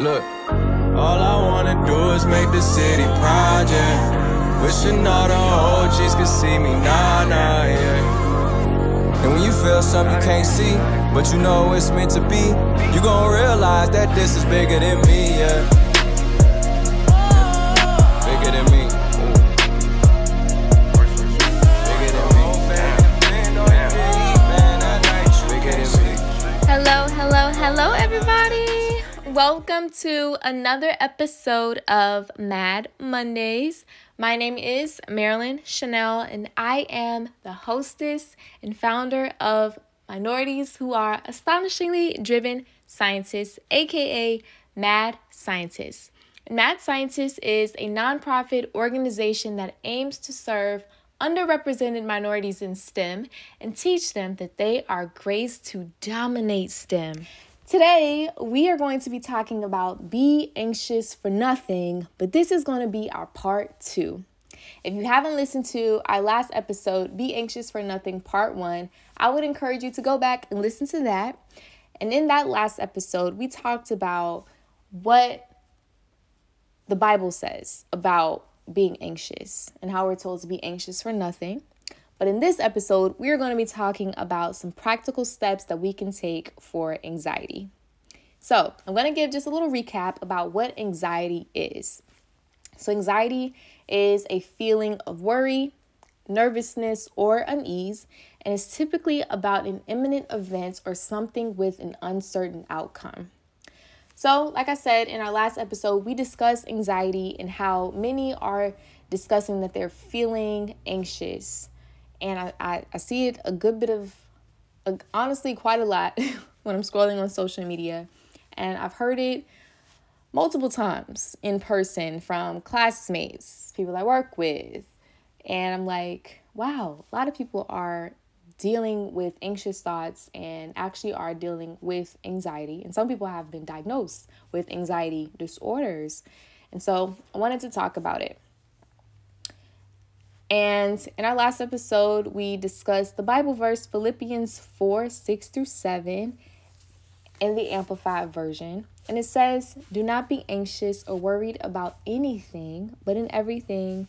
Look, all I wanna do is make the city proud, yeah. Wishing all the OGs could see me, nah, nah, yeah. And when you feel something you can't see, but you know it's meant to be, you gon' realize that this is bigger than me, yeah. Bigger than me. Hello, hello, hello, everybody. Welcome to another episode of Mad Mondays. My name is Marilyn Chanel, and I am the hostess and founder of Minorities Who Are Astonishingly Driven Scientists, aka Mad Scientists. Mad Scientists is a nonprofit organization that aims to serve underrepresented minorities in STEM and teach them that they are graced to dominate STEM. Today, we are going to be talking about be anxious for nothing, but this is going to be our part two. If you haven't listened to our last episode, Be Anxious for Nothing, part one, I would encourage you to go back and listen to that. And in that last episode, we talked about what the Bible says about being anxious and how we're told to be anxious for nothing. But in this episode, we are going to be talking about some practical steps that we can take for anxiety. So, I'm going to give just a little recap about what anxiety is. So, anxiety is a feeling of worry, nervousness, or unease, and is typically about an imminent event or something with an uncertain outcome. So, like I said in our last episode, we discussed anxiety and how many are discussing that they're feeling anxious. And I, I, I see it a good bit of, uh, honestly, quite a lot when I'm scrolling on social media. And I've heard it multiple times in person from classmates, people I work with. And I'm like, wow, a lot of people are dealing with anxious thoughts and actually are dealing with anxiety. And some people have been diagnosed with anxiety disorders. And so I wanted to talk about it. And in our last episode, we discussed the Bible verse Philippians 4 6 through 7 in the Amplified Version. And it says, Do not be anxious or worried about anything, but in everything,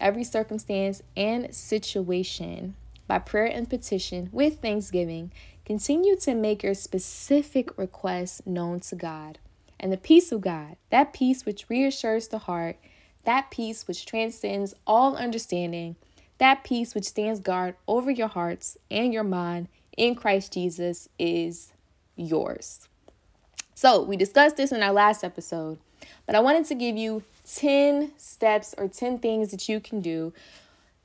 every circumstance and situation, by prayer and petition with thanksgiving, continue to make your specific requests known to God. And the peace of God, that peace which reassures the heart, that peace which transcends all understanding, that peace which stands guard over your hearts and your mind in Christ Jesus is yours. So, we discussed this in our last episode, but I wanted to give you 10 steps or 10 things that you can do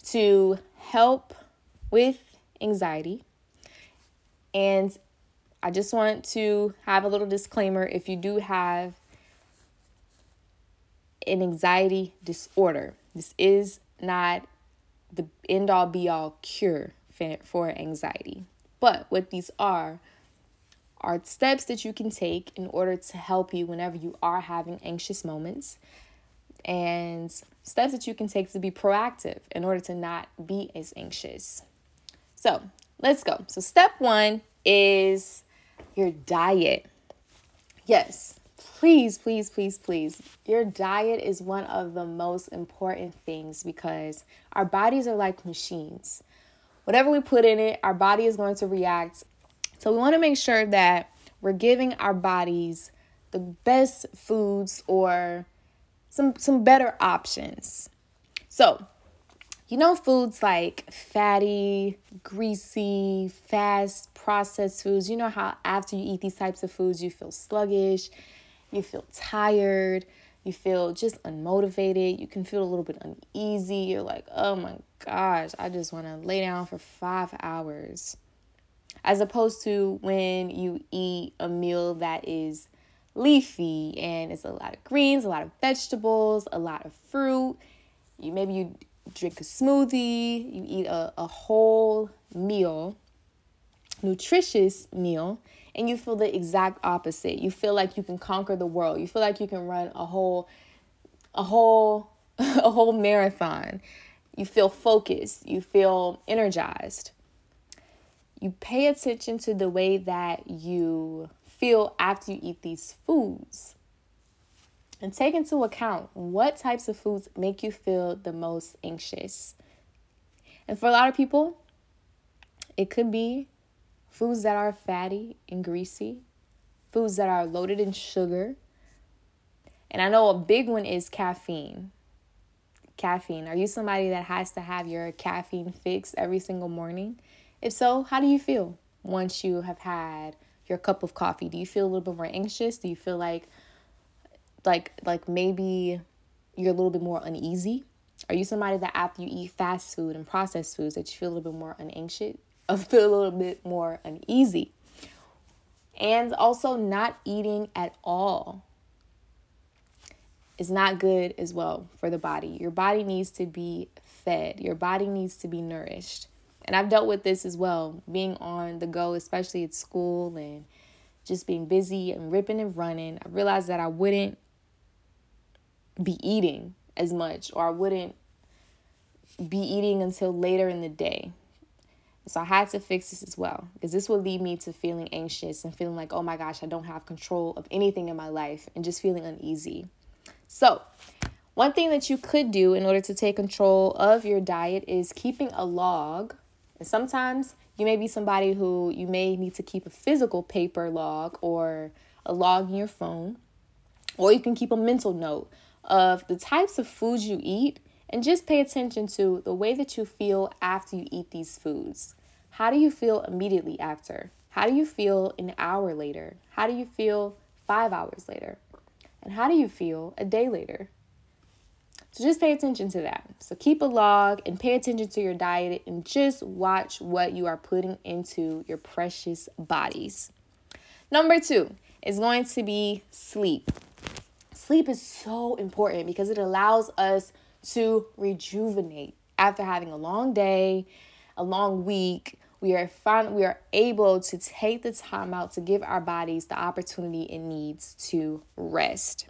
to help with anxiety. And I just want to have a little disclaimer if you do have an anxiety disorder, this is not the end all be all cure for anxiety. But what these are are steps that you can take in order to help you whenever you are having anxious moments and steps that you can take to be proactive in order to not be as anxious. So, let's go. So, step one is your diet. Yes, please, please, please, please. Your diet is one of the most important things because our bodies are like machines. Whatever we put in it, our body is going to react. So we want to make sure that we're giving our bodies the best foods or some some better options. So, you know foods like fatty, greasy, fast processed foods, you know how after you eat these types of foods you feel sluggish, you feel tired, you feel just unmotivated, you can feel a little bit uneasy. You're like, oh my gosh, I just want to lay down for five hours. As opposed to when you eat a meal that is leafy and it's a lot of greens, a lot of vegetables, a lot of fruit. You maybe you drink a smoothie, you eat a, a whole meal, nutritious meal, and you feel the exact opposite. You feel like you can conquer the world. You feel like you can run a whole a whole a whole marathon. You feel focused, you feel energized. You pay attention to the way that you feel after you eat these foods. and take into account what types of foods make you feel the most anxious. And for a lot of people, it could be foods that are fatty and greasy, foods that are loaded in sugar. And I know a big one is caffeine. Caffeine. Are you somebody that has to have your caffeine fix every single morning? If so, how do you feel once you have had your cup of coffee? Do you feel a little bit more anxious? Do you feel like like like maybe you're a little bit more uneasy? Are you somebody that after you eat fast food and processed foods that you feel a little bit more unanxious, or feel a little bit more uneasy? And also not eating at all is not good as well for the body. Your body needs to be fed. Your body needs to be nourished. And I've dealt with this as well, being on the go, especially at school and just being busy and ripping and running. I realized that I wouldn't be eating as much or I wouldn't be eating until later in the day. So I had to fix this as well because this will lead me to feeling anxious and feeling like, oh my gosh, I don't have control of anything in my life and just feeling uneasy. So, one thing that you could do in order to take control of your diet is keeping a log. And sometimes you may be somebody who you may need to keep a physical paper log or a log in your phone, or you can keep a mental note of the types of foods you eat and just pay attention to the way that you feel after you eat these foods. How do you feel immediately after? How do you feel an hour later? How do you feel five hours later? And how do you feel a day later? So just pay attention to that. So keep a log and pay attention to your diet and just watch what you are putting into your precious bodies. Number two is going to be sleep. Sleep is so important because it allows us to rejuvenate after having a long day, a long week. We are fine, we are able to take the time out to give our bodies the opportunity it needs to rest.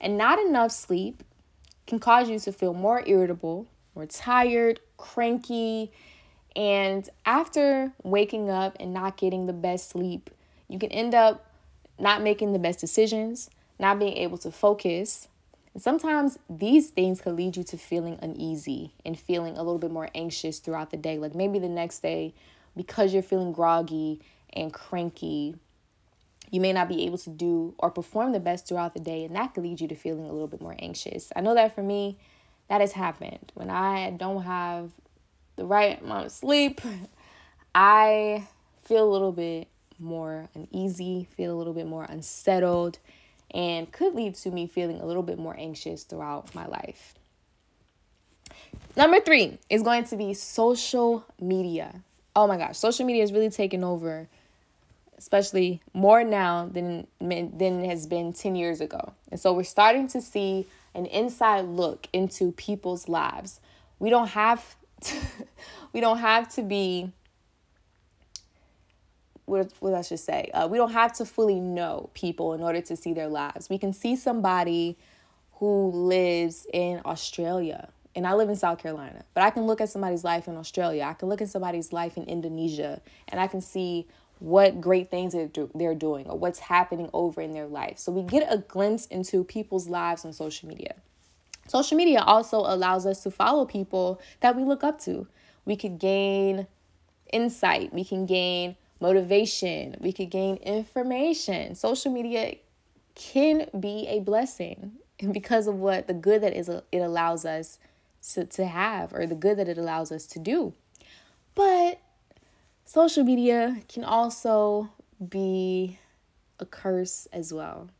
And not enough sleep can cause you to feel more irritable, more tired, cranky, and after waking up and not getting the best sleep, you can end up not making the best decisions, not being able to focus, and sometimes these things could lead you to feeling uneasy and feeling a little bit more anxious throughout the day. Like maybe the next day, because you're feeling groggy and cranky, you may not be able to do or perform the best throughout the day, and that could lead you to feeling a little bit more anxious. I know that for me, that has happened. When I don't have the right amount of sleep, I feel a little bit more uneasy, feel a little bit more unsettled and could lead to me feeling a little bit more anxious throughout my life. Number three is going to be social media. Oh my gosh, social media is really taking over, especially more now than than it has been 10 years ago. And so we're starting to see an inside look into people's lives. We don't have to, we don't have to be what, I should say. Uh, we don't have to fully know people in order to see their lives. We can see somebody who lives in Australia, and I live in South Carolina, but I can look at somebody's life in Australia. I can look at somebody's life in Indonesia, and I can see what great things they're, do- they're doing or what's happening over in their life. So we get a glimpse into people's lives on social media. Social media also allows us to follow people that we look up to. We could gain insight, we can gain motivation, we could gain information. Social media can be a blessing because of what the good that is it allows us to, to have or the good that it allows us to do. But social media can also be a curse as well,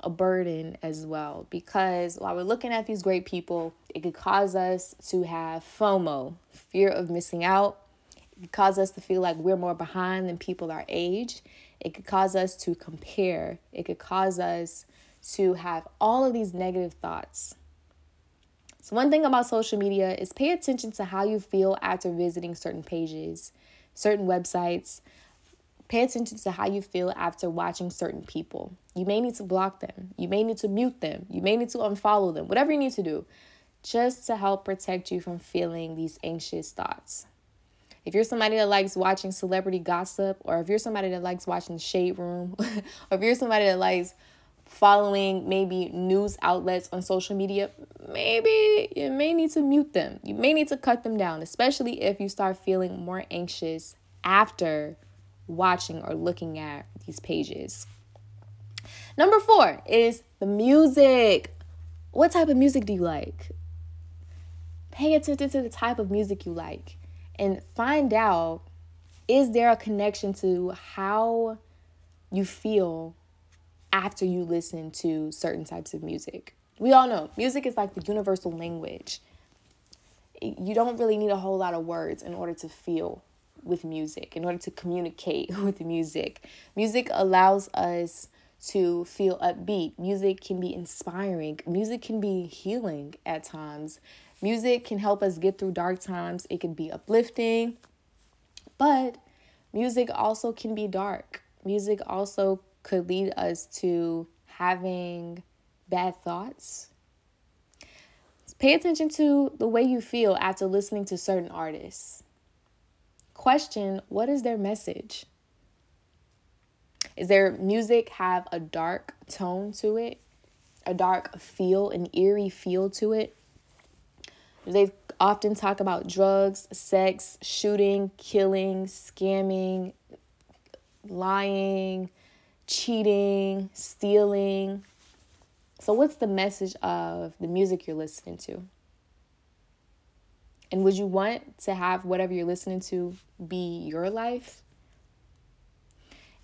a burden as well, because while we're looking at these great people, it could cause us to have FOMO, fear of missing out, could cause us to feel like we're more behind than people our age. It could cause us to compare. It could cause us to have all of these negative thoughts. So, one thing about social media is pay attention to how you feel after visiting certain pages, certain websites. Pay attention to how you feel after watching certain people. You may need to block them. You may need to mute them. You may need to unfollow them. Whatever you need to do, just to help protect you from feeling these anxious thoughts. If you're somebody that likes watching celebrity gossip, or if you're somebody that likes watching Shade Room, or if you're somebody that likes following maybe news outlets on social media, maybe you may need to mute them. You may need to cut them down, especially if you start feeling more anxious after watching or looking at these pages. Number four is the music. What type of music do you like? Pay attention to the type of music you like and find out is there a connection to how you feel after you listen to certain types of music. We all know music is like the universal language. You don't really need a whole lot of words in order to feel with music, in order to communicate with music. Music allows us to feel upbeat. Music can be inspiring. Music can be healing at times. Music can help us get through dark times. It can be uplifting. But music also can be dark. Music also could lead us to having bad thoughts. Pay attention to the way you feel after listening to certain artists. Question what is their message? Is their music have a dark tone to it? A dark feel, an eerie feel to it? They often talk about drugs, sex, shooting, killing, scamming, lying, cheating, stealing. So, what's the message of the music you're listening to? And would you want to have whatever you're listening to be your life?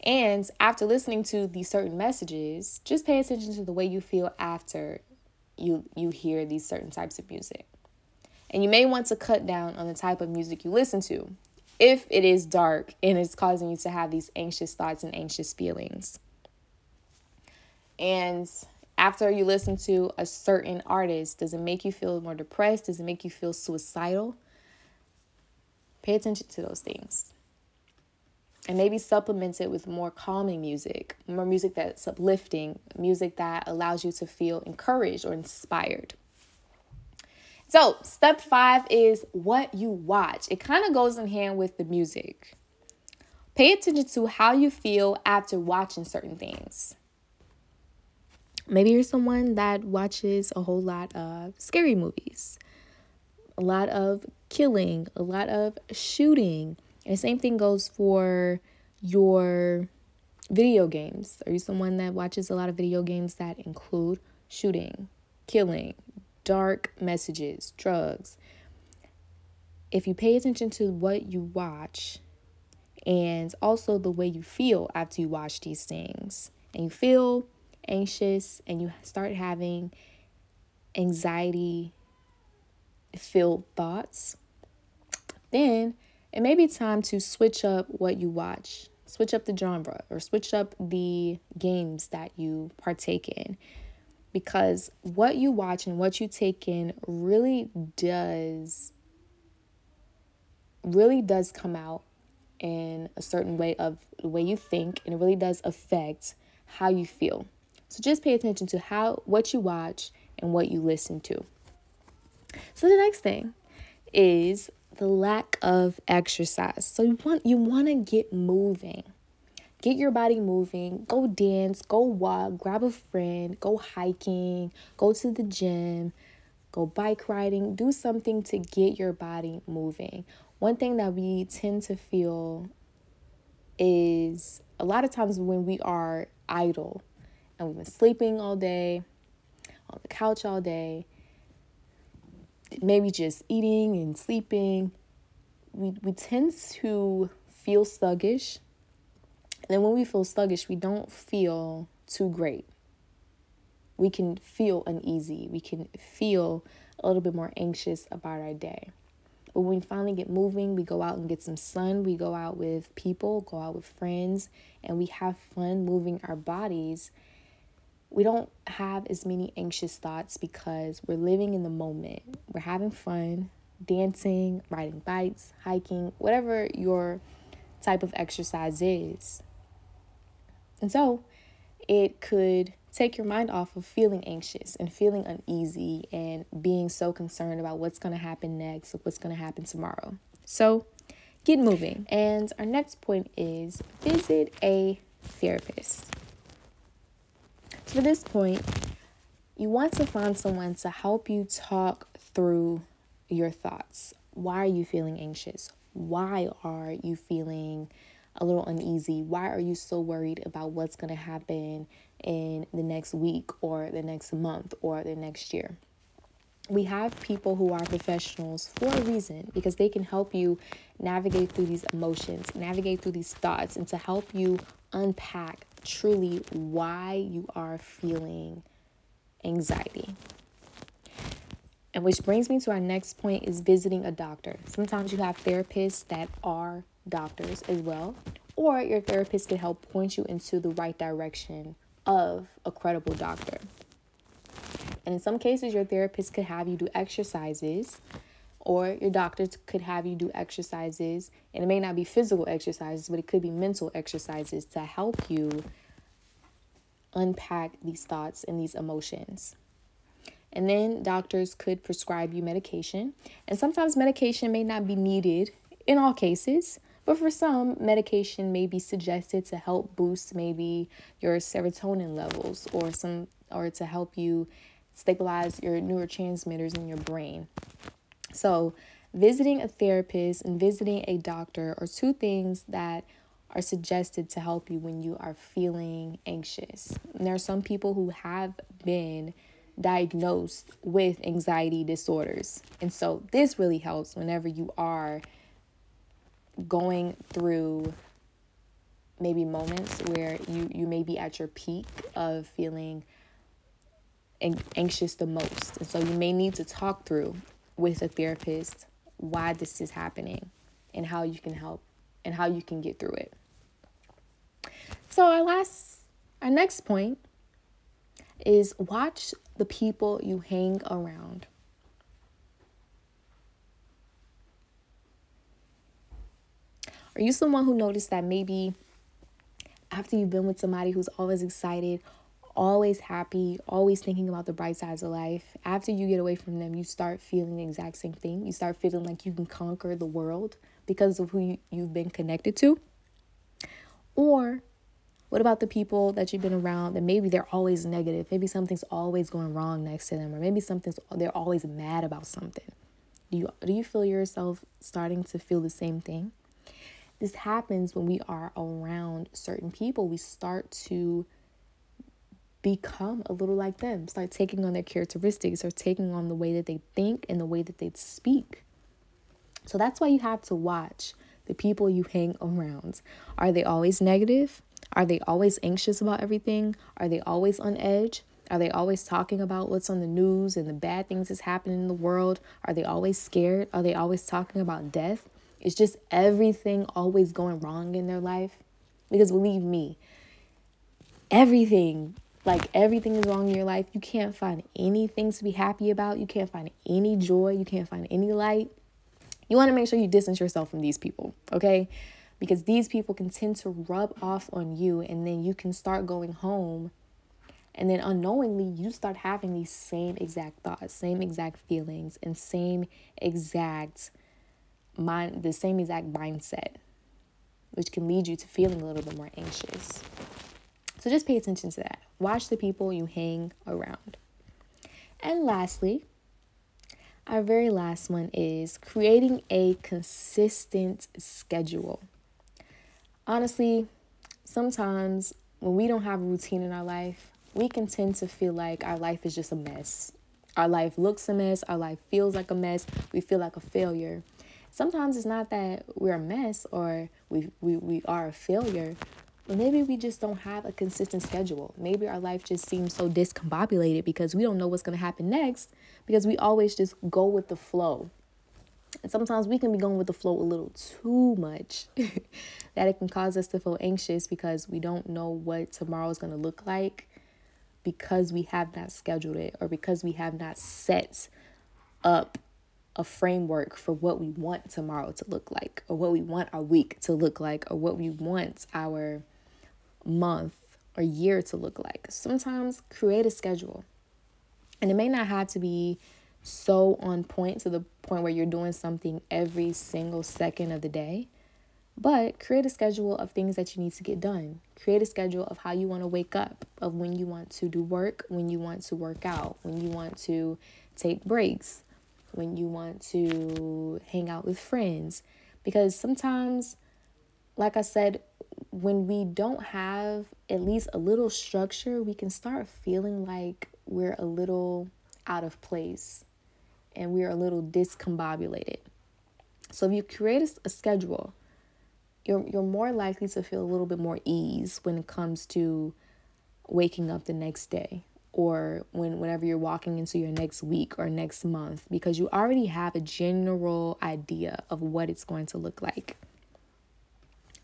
And after listening to these certain messages, just pay attention to the way you feel after you you hear these certain types of music. And you may want to cut down on the type of music you listen to if it is dark and it's causing you to have these anxious thoughts and anxious feelings. And after you listen to a certain artist, does it make you feel more depressed? Does it make you feel suicidal? Pay attention to those things. And maybe supplement it with more calming music, more music that's uplifting, music that allows you to feel encouraged or inspired. So, step five is what you watch. It kind of goes in hand with the music. Pay attention to how you feel after watching certain things. Maybe you're someone that watches a whole lot of scary movies, a lot of killing, a lot of shooting. And the same thing goes for your video games. Are you someone that watches a lot of video games that include shooting, killing, dark messages, drugs. If you pay attention to what you watch and also the way you feel after you watch these things, and you feel anxious and you start having anxiety filled thoughts, then it may be time to switch up what you watch, switch up the genre, or switch up the games that you partake in because what you watch and what you take in really does really does come out in a certain way of the way you think and it really does affect how you feel. So just pay attention to how what you watch and what you listen to. So the next thing is the lack of exercise. So you want you want to get moving. Get your body moving. Go dance, go walk, grab a friend, go hiking, go to the gym, go bike riding. Do something to get your body moving. One thing that we tend to feel is a lot of times when we are idle and we've been sleeping all day, on the couch all day, maybe just eating and sleeping, we, we tend to feel sluggish and then when we feel sluggish, we don't feel too great. We can feel uneasy. We can feel a little bit more anxious about our day. But when we finally get moving, we go out and get some sun, we go out with people, go out with friends, and we have fun moving our bodies. We don't have as many anxious thoughts because we're living in the moment. We're having fun, dancing, riding bikes, hiking, whatever your type of exercise is. And so it could take your mind off of feeling anxious and feeling uneasy and being so concerned about what's going to happen next what's going to happen tomorrow. So get moving. And our next point is visit a therapist. For this point, you want to find someone to help you talk through your thoughts. Why are you feeling anxious? Why are you feeling a little uneasy? Why are you so worried about what's going to happen in the next week or the next month or the next year? We have people who are professionals for a reason because they can help you navigate through these emotions, navigate through these thoughts, and to help you unpack truly why you are feeling anxiety. And which brings me to our next point is visiting a doctor. Sometimes you have therapists that are doctors as well, or your therapist can help point you into the right direction of a credible doctor. And in some cases, your therapist could have you do exercises, or your doctor could have you do exercises. And it may not be physical exercises, but it could be mental exercises to help you unpack these thoughts and these emotions. And then doctors could prescribe you medication. And sometimes medication may not be needed in all cases, but for some, medication may be suggested to help boost maybe your serotonin levels or some or to help you stabilize your neurotransmitters in your brain. So, visiting a therapist and visiting a doctor are two things that are suggested to help you when you are feeling anxious. And there are some people who have been diagnosed with anxiety disorders. And so this really helps whenever you are going through maybe moments where you you may be at your peak of feeling an- anxious the most. And so you may need to talk through with a therapist why this is happening and how you can help and how you can get through it. So our last our next point is watch the people you hang around. Are you someone who noticed that maybe after you've been with somebody who's always excited, always happy, always thinking about the bright sides of life, after you get away from them, you start feeling the exact same thing? You start feeling like you can conquer the world because of who you, you've been connected to? Or what about the people that you've been around that maybe they're always negative? Maybe something's always going wrong next to them, or maybe something's they're always mad about something. Do you do you feel yourself starting to feel the same thing? This happens when we are around certain people. We start to become a little like them, start taking on their characteristics or taking on the way that they think and the way that they speak. So that's why you have to watch the people you hang around. Are they always negative? Are they always anxious about everything? Are they always on edge? Are they always talking about what's on the news and the bad things that's happening in the world? Are they always scared? Are they always talking about death? It's just everything always going wrong in their life. Because believe me, everything, like everything is wrong in your life. You can't find anything to be happy about. You can't find any joy. You can't find any light. You want to make sure you distance yourself from these people, okay? because these people can tend to rub off on you and then you can start going home and then unknowingly you start having these same exact thoughts same exact feelings and same exact mind the same exact mindset which can lead you to feeling a little bit more anxious. So just pay attention to that. Watch the people you hang around. And lastly our very last one is creating a consistent schedule. Honestly, sometimes when we don't have a routine in our life, we can tend to feel like our life is just a mess. Our life looks a mess, our life feels like a mess, we feel like a failure. Sometimes it's not that we're a mess or we, we, we are a failure, but maybe we just don't have a consistent schedule. Maybe our life just seems so discombobulated because we don't know what's going to happen next because we always just go with the flow. And sometimes we can be going with the flow a little too much that it can cause us to feel anxious because we don't know what tomorrow is going to look like because we have not scheduled it or because we have not set up a framework for what we want tomorrow to look like or what we want our week to look like or what we want our month or year to look like. Sometimes create a schedule. And it may not have to be so on point to the point where you're doing something every single second of the day. But create a schedule of things that you need to get done. Create a schedule of how you want to wake up, of when you want to do work, when you want to work out, when you want to take breaks, when you want to hang out with friends. Because sometimes, like I said, when we don't have at least a little structure, we can start feeling like we're a little out of place and we're a little discombobulated. So if you create a, schedule, you're you're more likely to feel a little bit more ease when it comes to waking up the next day or when whenever you're walking into your next week or next month because you already have a general idea of what it's going to look like.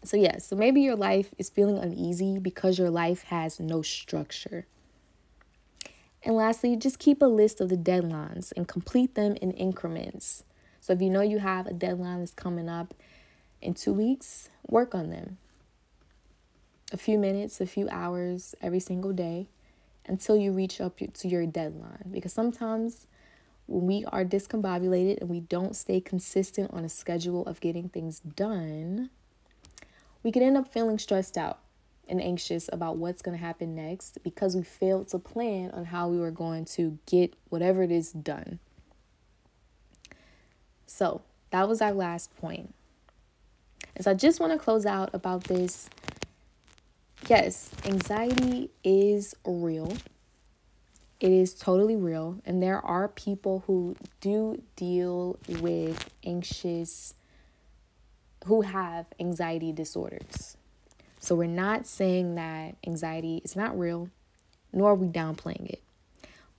So yes, yeah, so maybe your life is feeling uneasy because your life has no structure. And lastly, just keep a list of the deadlines and complete them in increments. So if you know you have a deadline that's coming up in two weeks, work on them. A few minutes, a few hours every single day until you reach up to your deadline. Because sometimes when we are discombobulated and we don't stay consistent on a schedule of getting things done, we can end up feeling stressed out and anxious about what's going to happen next because we failed to plan on how we were going to get whatever it is done. So, that was our last point. And so, I just want to close out about this. Yes, anxiety is real. It is totally real. And there are people who do deal with anxious, who have anxiety disorders. So we're not saying that anxiety is not real, nor are we downplaying it.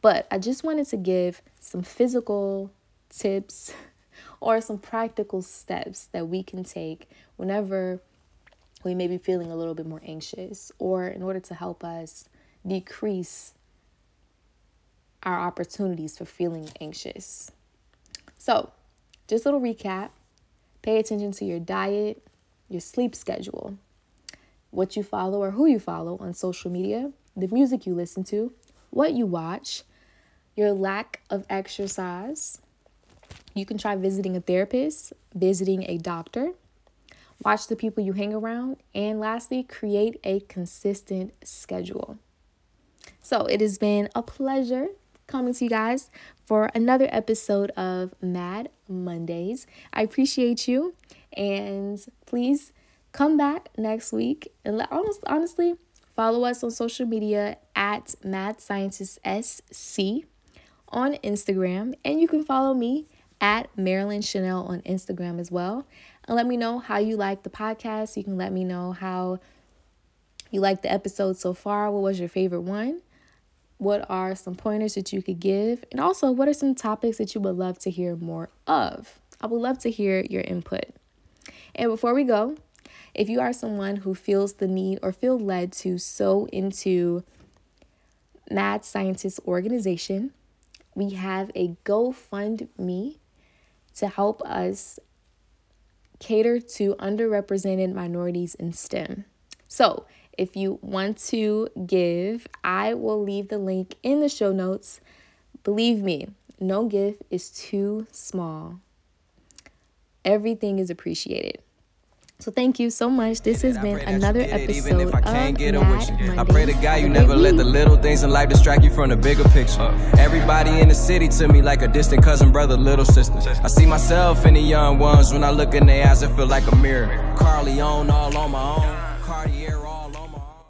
But I just wanted to give some physical tips or some practical steps that we can take whenever we may be feeling a little bit more anxious or in order to help us decrease our opportunities for feeling anxious. So, just a little recap pay attention to your diet, your sleep schedule, what you follow or who you follow on social media, the music you listen to, what you watch, your lack of exercise. You can try visiting a therapist, visiting a doctor, watch the people you hang around, and lastly, create a consistent schedule. So it has been a pleasure coming to you guys for another episode of Mad Mondays. I appreciate you, and please come back next week and let, honest, honestly follow us on social media at Mad Scientist SC on Instagram, and you can follow me at Marilyn Chanel on Instagram as well. And let me know how you like the podcast. You can let me know how you like the episode so far. What was your favorite one? What are some pointers that you could give? And also, what are some topics that you would love to hear more of? I would love to hear your input. And before we go, if you are someone who feels the need or feel led to sow into Mad Scientist Organization, we have a GoFundMe to help us cater to underrepresented minorities in STEM. So, if you want to give, I will leave the link in the show notes. Believe me, no gift is too small. Everything is appreciated. So thank you so much. This has been another episode of Mad I pray to God you never let the little things in life distract you from the bigger picture. Everybody in the city to me like a distant cousin, brother, little sister. I see myself in the young ones when I look in their eyes, it feel like a mirror. Carly on all on my own.